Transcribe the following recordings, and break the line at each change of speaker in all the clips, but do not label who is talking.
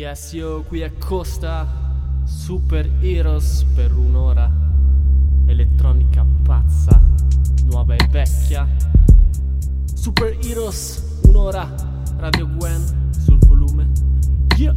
Yes, io qui a Costa, Super Heroes per un'ora. Elettronica pazza, nuova e vecchia. Super Heroes, un'ora. Radio Gwen sul volume. Yeah!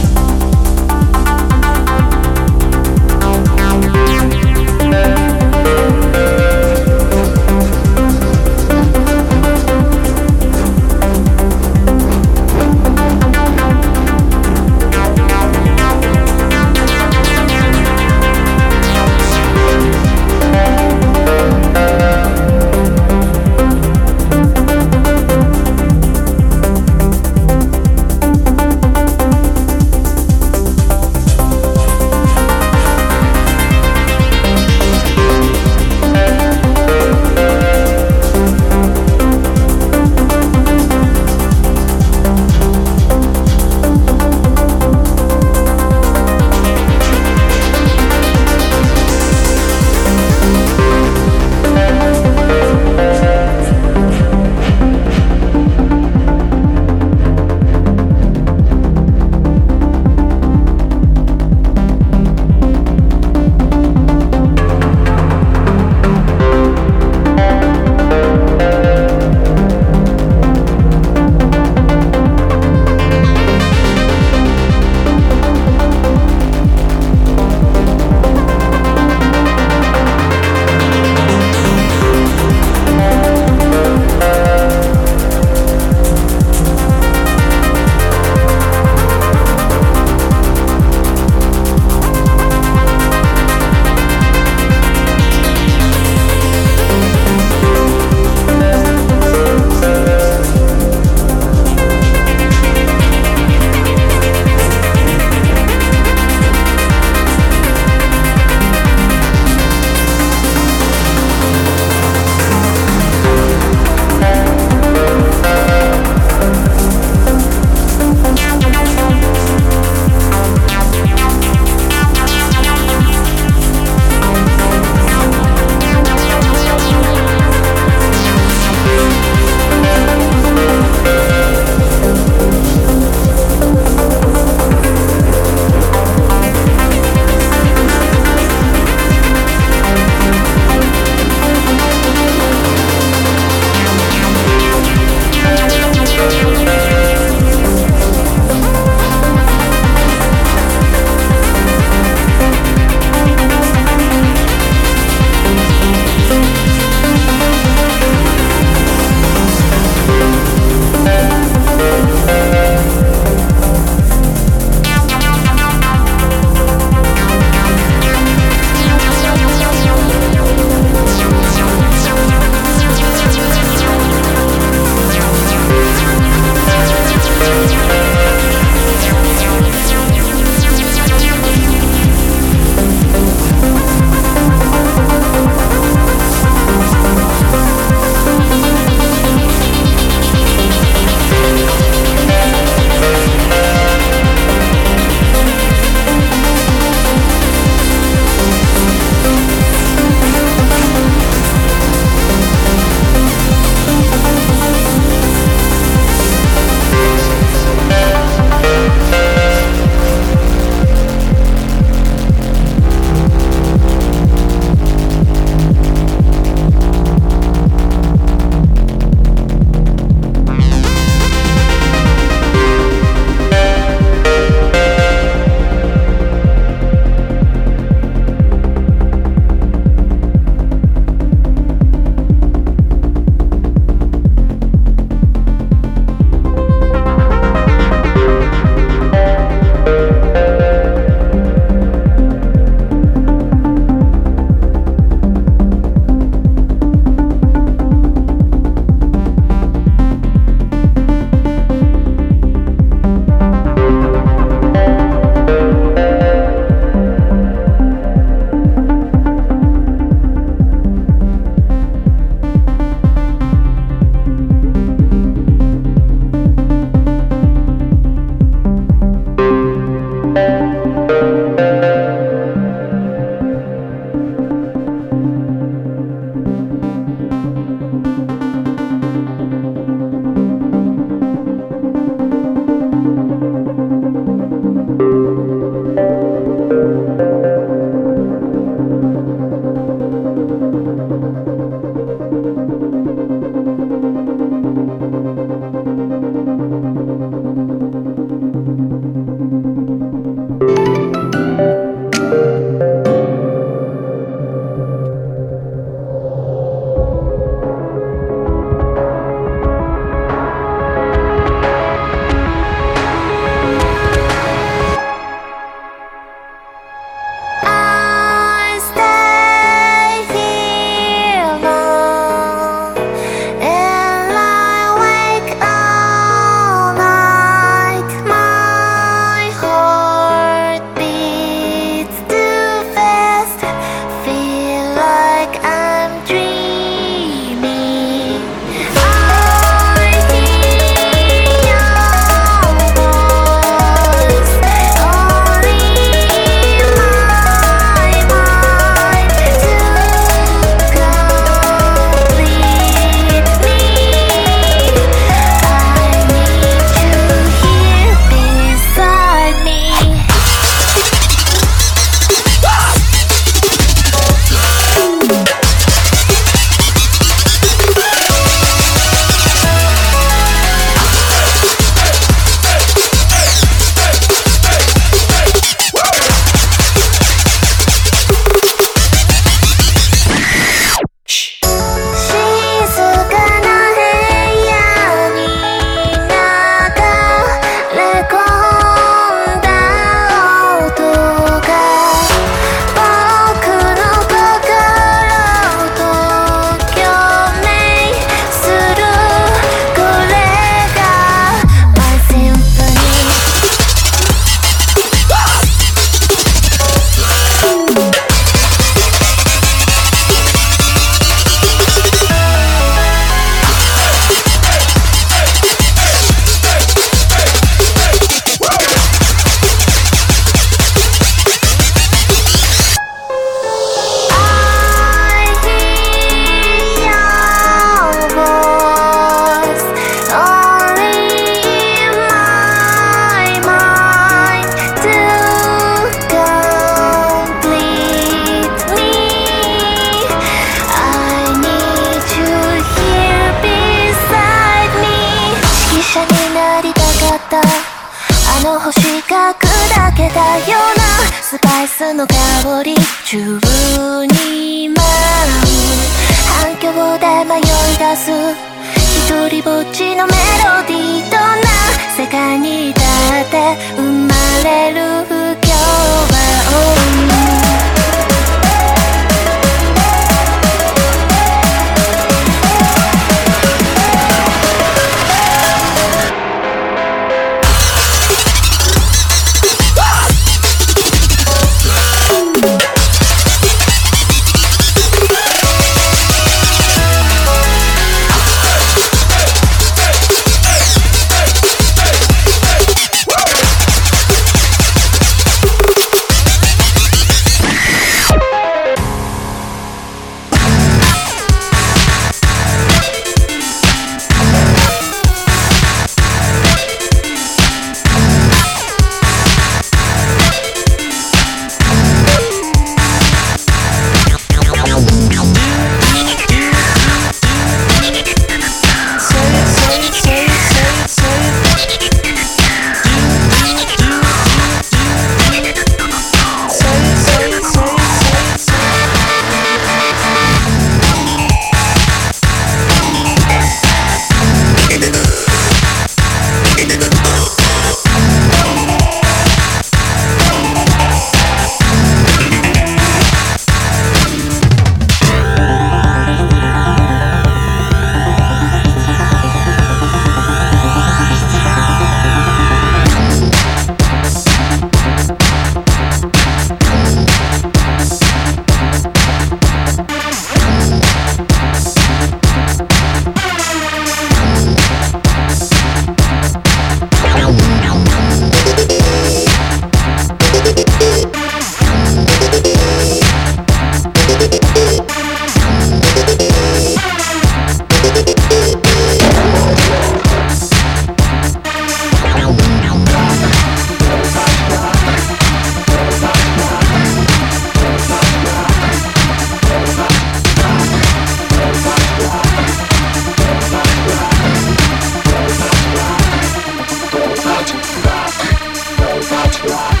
Rock.